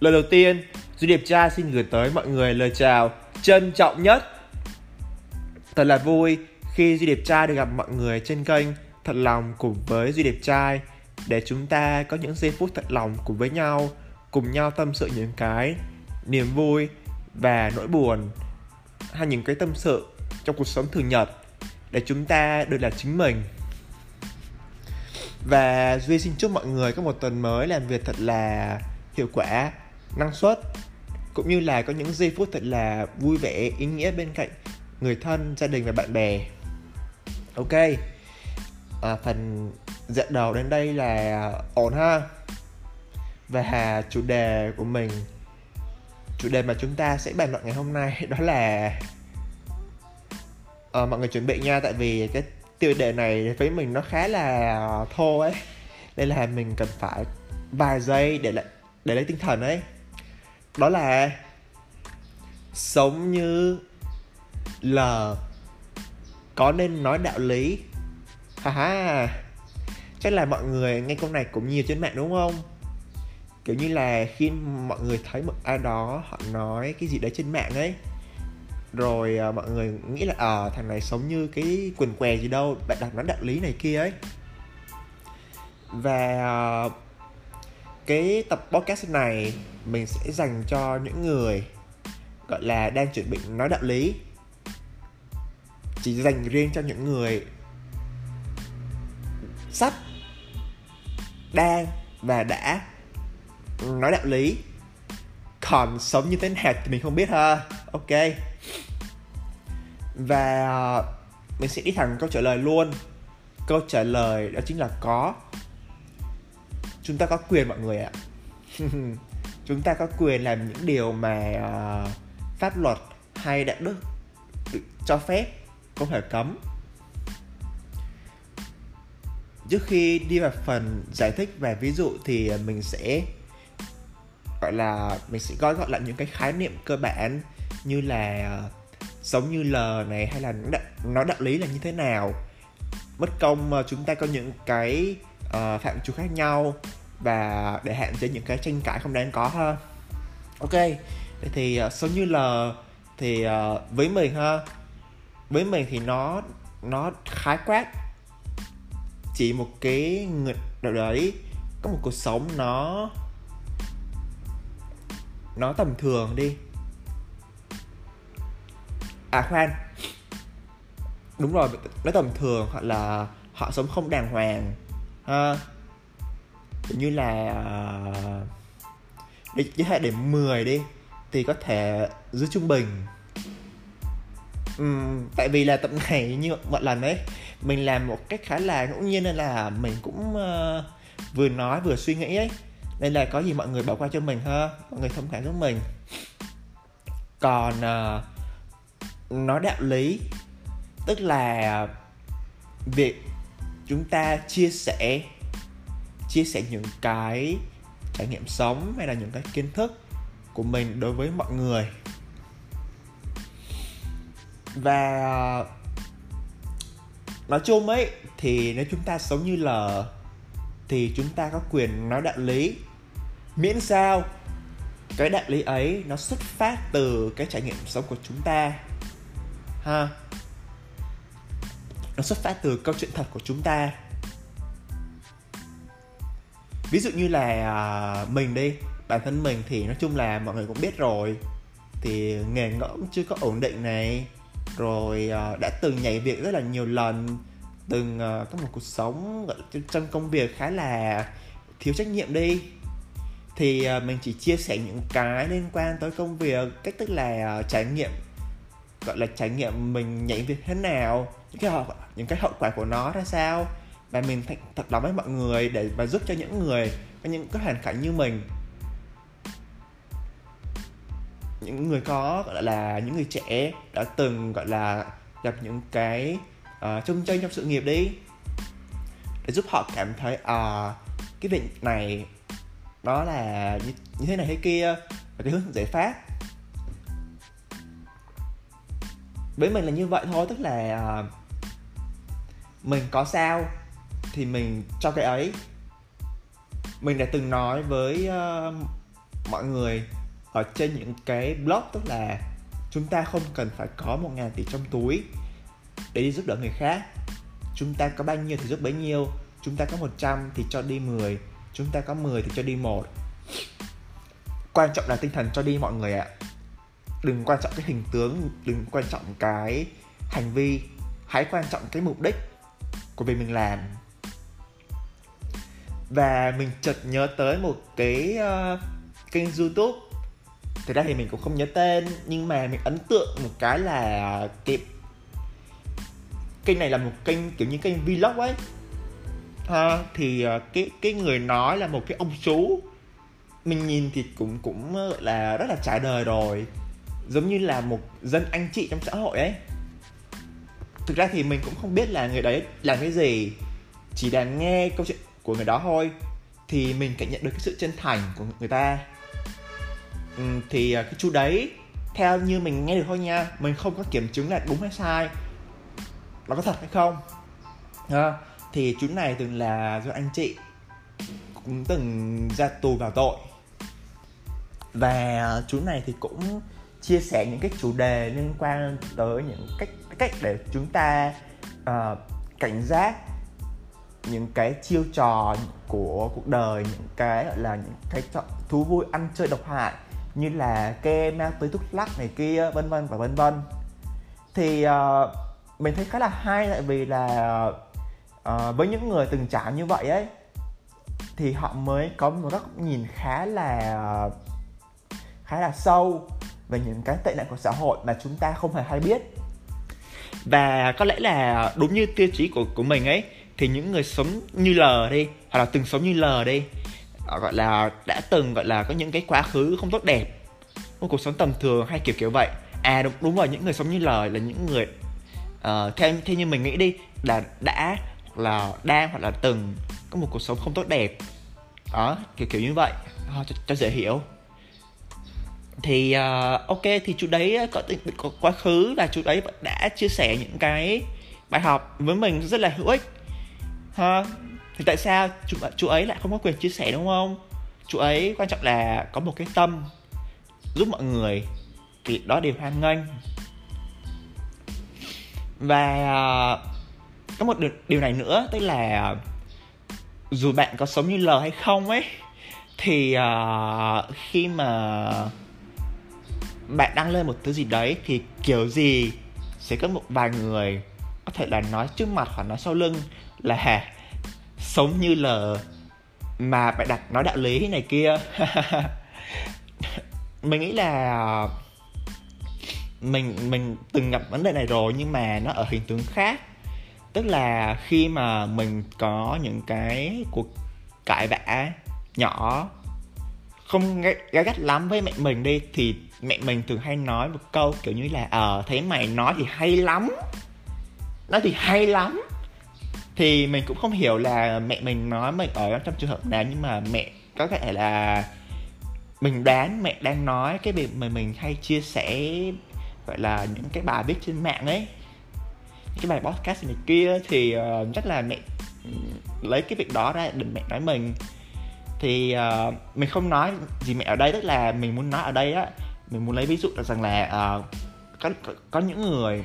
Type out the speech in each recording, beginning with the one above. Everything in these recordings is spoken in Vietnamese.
Lời đầu tiên, Duy Đẹp Trai xin gửi tới mọi người lời chào trân trọng nhất. Thật là vui khi Duy Đẹp Trai được gặp mọi người trên kênh Thật lòng cùng với Duy Đẹp Trai để chúng ta có những giây phút thật lòng cùng với nhau, cùng nhau tâm sự những cái niềm vui và nỗi buồn hay những cái tâm sự trong cuộc sống thường nhật để chúng ta được là chính mình và duy xin chúc mọi người có một tuần mới làm việc thật là hiệu quả năng suất cũng như là có những giây phút thật là vui vẻ ý nghĩa bên cạnh người thân gia đình và bạn bè. Ok. À, phần dạy đầu đến đây là ổn ha? Và chủ đề của mình chủ đề mà chúng ta sẽ bàn luận ngày hôm nay đó là à, mọi người chuẩn bị nha tại vì cái tiêu đề này với mình nó khá là ờ, thô ấy. Nên là mình cần phải vài giây để lại để lấy tinh thần ấy đó là sống như l. Có nên nói đạo lý? Ha ha. Chắc là mọi người nghe câu này cũng nhiều trên mạng đúng không? Kiểu như là khi mọi người thấy một ai đó họ nói cái gì đấy trên mạng ấy rồi à, mọi người nghĩ là ờ à, thằng này sống như cái quần què gì đâu bạn đặt nó đạo lý này kia ấy. Và à, cái tập podcast này mình sẽ dành cho những người, gọi là, đang chuẩn bị nói đạo lý. Chỉ dành riêng cho những người sắp, đang và đã nói đạo lý. Còn sống như thế nào thì mình không biết ha. Ok. Và ờ, mình sẽ đi thẳng câu trả lời luôn. Câu trả lời đó chính là có. Chúng ta có quyền, mọi người ạ. chúng ta có quyền làm những điều mà uh, pháp luật hay đạo đức cho phép không thể cấm. Trước khi đi vào phần giải thích về ví dụ thì mình sẽ gọi là mình sẽ gói gọn lại những cái khái niệm cơ bản như là ờ, giống như lờ này hay là nói đạo lý là như thế nào. Mất công ờ, chúng ta có những cái uh, phạm trù khác nhau và để hạn chế những cái tranh cãi không đáng có ha. Ok thì ờ, uh, giống như là thì uh, với mình ha với mình thì nó nó khái quát. Chỉ một cái người nào đấy có một cuộc sống nó nó tầm thường đi. À khoan. Đúng rồi nó tầm thường hoặc là họ sống không đàng hoàng ha như là ờ, để giới hạn điểm 10 đi thì có thể dưới trung bình. Uhm, tại vì là tập này như mọi lần đấy mình làm một cách khá là ngẫu nhiên nên là mình cũng uh, vừa nói vừa suy nghĩ ấy. Nên là có gì mọi người bỏ qua cho mình ha mọi người thông cảm giúp mình. Còn uh, nói đạo lý tức là việc chúng ta chia sẻ chia sẻ những cái trải nghiệm sống hay là những cái kiến thức của mình đối với mọi người. Và ờ, nói chung ấy, thì nếu chúng ta sống như là thì chúng ta có quyền nói đạo lý. Miễn sao cái đạo lý ấy nó xuất phát từ cái trải nghiệm sống của chúng ta, ha? Nó xuất phát từ câu chuyện thật của chúng ta ví dụ như là à, mình đi, bản thân mình thì nói chung là mọi người cũng biết rồi. Thì nghề ngỗng chưa có ổn định này. Rồi à, đã từng nhảy việc rất là nhiều lần. Từng à, có một cuộc sống trong công việc khá là thiếu trách nhiệm đi. Thì mình chỉ chia sẻ những cái liên quan tới công việc, cách tức là trải nghiệm, gọi là, trải nghiệm mình nhảy việc thế nào, những cái hậu, những cái hậu quả của nó ra sao và mình thật, thật lòng với mọi người để và giúp cho những người có những cái hoàn cảnh như mình. Những người có gọi là những người trẻ đã từng gọi là gặp những cái ờ, uh, chung tranh trong sự nghiệp đi để giúp họ cảm thấy à uh, cái việc này đó là như, như thế này thế kia và cái hướng giải pháp. Với mình là như vậy thôi tức là uh, mình có sao thì mình cho cái ấy. Mình đã từng nói với uh, mọi người ở trên những cái blog tức là chúng ta không cần phải có một ngàn tỷ trong túi để đi giúp đỡ người khác. Chúng ta có bao nhiêu thì giúp bấy nhiêu chúng ta có 100 thì cho đi 10 chúng ta có 10 thì cho đi một. Quan trọng là tinh thần cho đi mọi người ạ. Đừng quan trọng cái hình tướng đừng quan trọng cái hành vi hãy quan trọng cái mục đích của việc mình làm và mình chợt nhớ tới một cái uh, kênh youtube. Thực ra thì mình cũng không nhớ tên nhưng mà mình ấn tượng một cái là cái kênh này là một kênh kiểu như kênh vlog ấy. Ha thì uh, cái cái người nói là một cái ông chú. Mình nhìn thì cũng cũng ờ, là rất là trải đời rồi. Giống như là một dân anh chị trong xã hội ấy. Thực ra thì mình cũng không biết là người đấy làm cái gì. Chỉ là nghe câu chuyện của người đó thôi thì mình cảm nhận được cái sự chân thành của người ta. Ừ, thì à, cái chú đấy theo như mình nghe được thôi nha mình không có kiểm chứng là đúng hay sai. Nó có thật hay không? À, thì chú này từng là do anh chị cũng từng ra tù vào tội. Và chú này thì cũng chia sẻ những cái chủ đề liên quan tới những cách cách để chúng ta uh, cảnh giác những cái chiêu trò của cuộc đời những cái gọi là những cái thú vui ăn chơi độc hại như là ke mang tới thuốc lắc này kia vân vân và vân vân. Thì uh, mình thấy khá là hay tại vì là uh, với những người từng trải như vậy ấy thì họ mới có một góc nhìn khá là khá là sâu về những cái tệ nạn của xã hội mà chúng ta không hề hay biết. Và có lẽ là đúng như tiêu chí của của mình ấy thì những người sống như L đi hoặc là từng sống như L đi à, gọi là đã từng gọi là có những cái quá khứ không tốt đẹp một cuộc sống tầm thường hay kiểu kiểu vậy. À đúng đúng rồi những người sống như L là những người uh, theo theo như mình nghĩ đi là đã hoặc là đang hoặc là từng có một cuộc sống không tốt đẹp. Đó kiểu kiểu như vậy. Ờ, cho, cho dễ hiểu. Thì uh, ok thì chú đấy có, có quá khứ là chú đấy đã chia sẻ những cái bài học với mình rất là hữu ích ha? Thì tại sao chú, chú ấy lại không có quyền chia sẻ đúng không? Chú ấy quan trọng là có một cái tâm giúp mọi người thì đó đều hoan nghênh. Và à, có một điều này nữa tức là dù bạn có sống như L hay không ấy thì uh, khi mà bạn đăng lên một thứ gì đấy thì kiểu gì sẽ có một vài người có thể là nói trước mặt hoặc nói sau lưng là sống như là mà phải đặt nói đạo lý này kia. Mình nghĩ là, mình mình từng gặp vấn đề này rồi nhưng mà nó ở hình tướng khác. Tức là khi mà mình có những cái cuộc cãi vã nhỏ, không gai gắt lắm với mẹ mình đi, thì mẹ mình thường hay nói một câu kiểu như là ờ thấy mày nói thì hay lắm, nói thì hay lắm thì mình cũng không hiểu là mẹ mình nói mình ở trong trường hợp nào nhưng mà mẹ có thể là mình đoán mẹ đang nói cái việc mà mình hay chia sẻ gọi là những cái bài viết trên mạng ấy cái bài podcast này kia thì uh, chắc là mẹ ừ, lấy cái việc đó ra để mẹ nói mình. Thì uh, mình không nói gì mẹ ở đây tức là mình muốn nói ở đây á mình muốn lấy ví dụ là rằng là uh, có, có có những người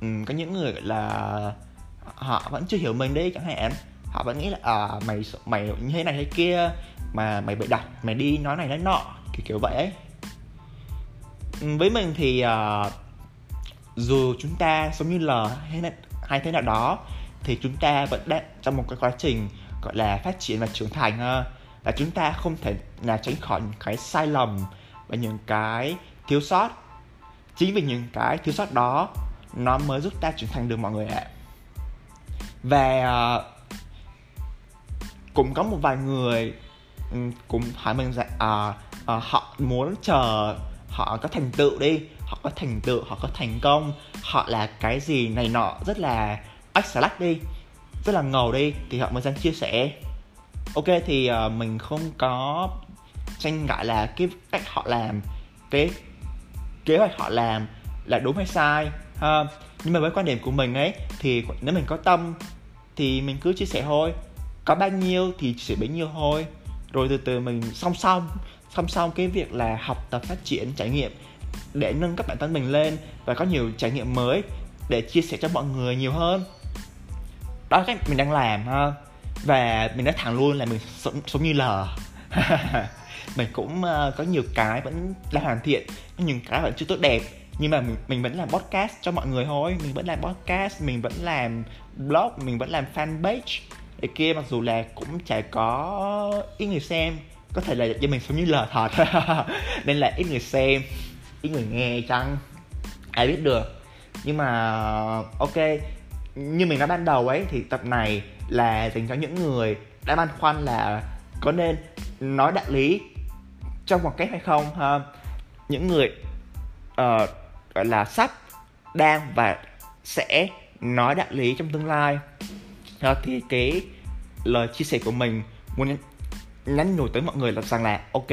um, có những người là họ vẫn chưa hiểu mình đi chẳng hạn. Họ vẫn nghĩ là à, mày mày như thế này thế kia mà mày bị đặt mày đi nói này nói nọ kiểu kiểu vậy ấy. Ừ, với mình thì uh, dù chúng ta sống như là hay, hay thế nào đó thì chúng ta vẫn đang trong một cái quá trình gọi là phát triển và trưởng thành ờ. là chúng ta không thể là tránh khỏi những cái sai lầm và những cái thiếu sót. Chính vì những cái thiếu sót đó nó mới giúp ta trưởng thành được mọi người ạ và ờ, cũng có một vài người ừ, cũng hỏi mình rằng à, à, họ muốn chờ họ có thành tựu đi họ có thành tựu họ có thành công họ là cái gì này nọ rất là extract đi rất là ngầu đi thì họ mới dám chia sẻ. Ok thì uh, mình không có tranh cãi là cái cách họ làm cái kế hoạch họ làm là đúng hay sai ha? Nhưng mà với quan điểm của mình ấy thì nếu mình có tâm thì mình cứ chia sẻ thôi. Có bao nhiêu thì chia sẻ bấy nhiêu thôi. Rồi từ từ mình song song song song cái việc là học tập phát triển trải nghiệm để nâng cấp bản thân mình lên và có nhiều trải nghiệm mới để chia sẻ cho mọi người nhiều hơn. Đó là cách mình đang làm ha. Và mình nói thẳng luôn là mình sống, sống như lờ mình cũng uh, có nhiều cái vẫn đang hoàn thiện có những cái vẫn chưa tốt đẹp nhưng mà mình, mình vẫn làm podcast cho mọi người thôi. Mình vẫn làm podcast mình vẫn làm blog mình vẫn làm fanpage. Để kia mặc dù là cũng chả có ít người xem. Có thể là do mình sống như lờ thật nên là ít người xem ít người nghe chăng? Ai biết được. Nhưng mà ok. Như mình nói ban đầu ấy thì tập này là dành cho những người đã băn khoăn là có nên nói đạo lý trong một cách hay không ha? Những người uh, gọi là sắp đang và sẽ nói đạo lý trong tương lai. Đó thì cái lời chia sẻ của mình muốn nhắn nhủ tới mọi người là rằng là ok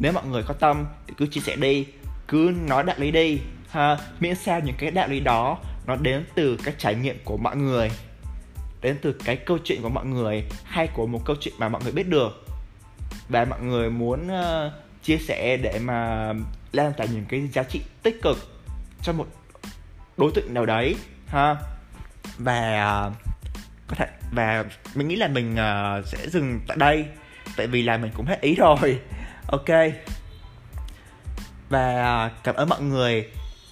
nếu mọi người có tâm thì cứ chia sẻ đi cứ nói đạo lý đi ha. Miễn sao những cái đạo lý đó nó đến từ cái trải nghiệm của mọi người đến từ cái câu chuyện của mọi người hay của một câu chuyện mà mọi người biết được. Và mọi người muốn uh, chia sẻ để mà lan tỏa những cái giá trị tích cực cho một đối tượng nào đấy ha? Và à, có thể và mình nghĩ là mình uh, sẽ dừng tại đây tại vì là mình cũng hết ý rồi. Ok. Và à, cảm ơn mọi người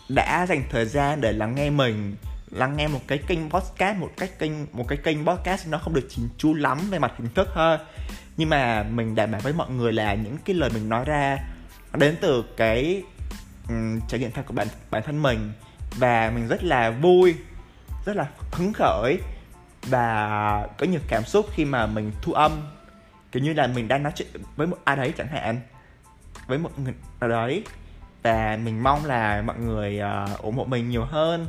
đã dành thời gian để lắng nghe mình lắng nghe một cái kênh podcast một cách kênh một cái kênh podcast nó không được chỉnh chu lắm về mặt hình thức ha. Nhưng mà mình đảm bảo với mọi người là những cái lời mình nói ra đến từ cái um, trải nghiệm thật của bản bản thân mình. Và mình rất là vui rất là hứng khởi và có nhiều cảm xúc khi mà mình thu âm. Kiểu như là mình đang nói chuyện với một ai đấy chẳng hạn với một người nào đấy. Và mình mong là mọi người uh, ủng hộ mình nhiều hơn.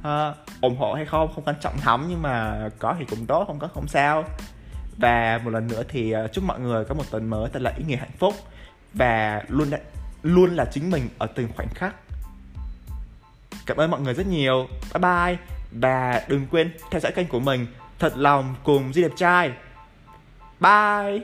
Uh, ủng hộ hay không không quan trọng lắm nhưng mà có thì cũng tốt không có không sao. Và một lần nữa thì uh, chúc mọi người có một tuần mới thật là ý nghĩa hạnh phúc. Và luôn đã, luôn là chính mình ở từng khoảnh khắc. Cảm ơn mọi người rất nhiều. Bye bye. Và đừng quên theo dõi kênh của mình. Thật lòng cùng Di Đẹp Trai. Bye.